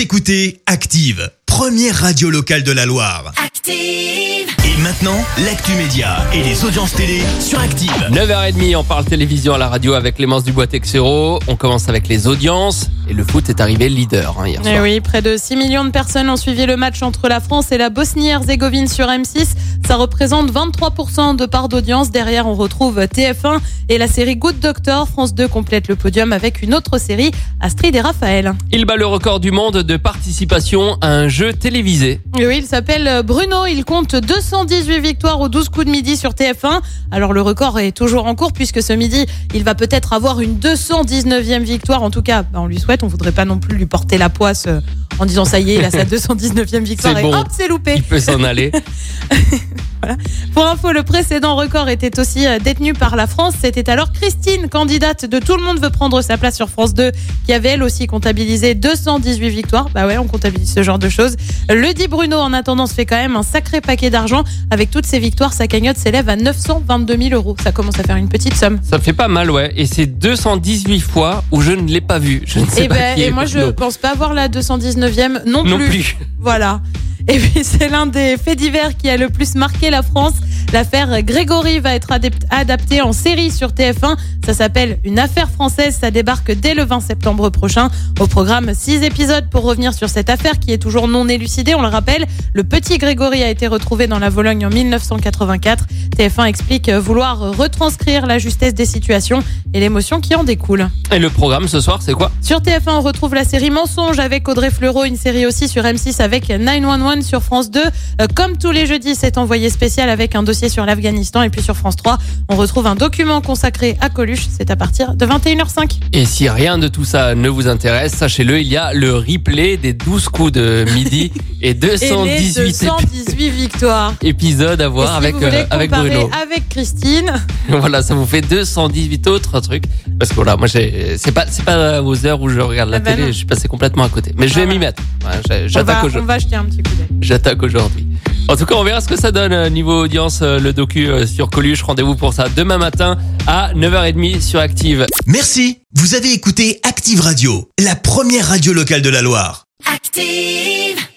Vous écoutez Active, première radio locale de la Loire. Active. Et maintenant, l'actu média et les audiences télé sur Active. 9h30, on parle télévision à la radio avec Clémence Dubois-Texero. On commence avec les audiences. Et le foot est arrivé leader hein, hier soir. Eh oui, près de 6 millions de personnes ont suivi le match entre la France et la Bosnie-Herzégovine sur M6. Ça représente 23% de part d'audience. Derrière, on retrouve TF1 et la série Good Doctor. France 2 complète le podium avec une autre série, Astrid et Raphaël. Il bat le record du monde de participation à un jeu télévisé. Et oui, il s'appelle Bruno. Il compte 218 victoires aux 12 coups de midi sur TF1. Alors le record est toujours en cours puisque ce midi, il va peut-être avoir une 219e victoire. En tout cas, on lui souhaite. On voudrait pas non plus lui porter la poisse euh, en disant ça y est, il a sa 219e victoire C'est et bon. hop, c'est loupé. Il peut s'en aller. Pour info, le précédent record était aussi euh, détenu par la France. C'était alors Christine, candidate de Tout le monde veut prendre sa place sur France 2, qui avait elle aussi comptabilisé 218 victoires. Bah ouais, on comptabilise ce genre de choses. Le dit Bruno, en attendant, se fait quand même un sacré paquet d'argent. Avec toutes ses victoires, sa cagnotte s'élève à 922 000 euros. Ça commence à faire une petite somme. Ça fait pas mal, ouais. Et c'est 218 fois où je ne l'ai pas vu. Je ne sais Et, pas ben, qui est et moi, je Bruno. pense pas avoir la 219e non, Non plus. Voilà. Et puis c'est l'un des faits divers qui a le plus marqué la France. L'affaire Grégory va être adaptée en série sur TF1. Ça s'appelle Une affaire française. Ça débarque dès le 20 septembre prochain. Au programme, six épisodes pour revenir sur cette affaire qui est toujours non élucidée. On le rappelle, le petit Grégory a été retrouvé dans la Vologne en 1984. TF1 explique vouloir retranscrire la justesse des situations et l'émotion qui en découle. Et le programme ce soir, c'est quoi? Sur TF1, on retrouve la série Mensonge avec Audrey Fleurot, une série aussi sur M6 avec 911 sur France 2. Euh, comme tous les jeudis, c'est envoyé spécial avec un dossier sur l'Afghanistan. Et puis sur France 3, on retrouve un document consacré à Coluche. C'est à partir de 21h05. Et si rien de tout ça ne vous intéresse, sachez-le, il y a le replay des 12 coups de midi et Et les 218 épi- 218 victoires. épisodes à voir si avec, euh, avec Bruno. avec Christine, Voilà, ça vous fait 218 autres trucs. Parce que voilà, moi, c'est pas, pas aux heures où je regarde la Ah bah télé, non. je suis passé complètement à côté. Mais je vais Ah m'y mettre. Ouais, on J'attaque va, on aujourd'hui. va jeter un petit coup. J'attaque aujourd'hui. En tout cas, on verra ce que ça donne euh, niveau audience, euh, le docu euh, sur Coluche. Rendez-vous pour ça demain matin à 9h30 sur Active. Merci. Vous avez écouté Active Radio, la première radio locale de la Loire. Active.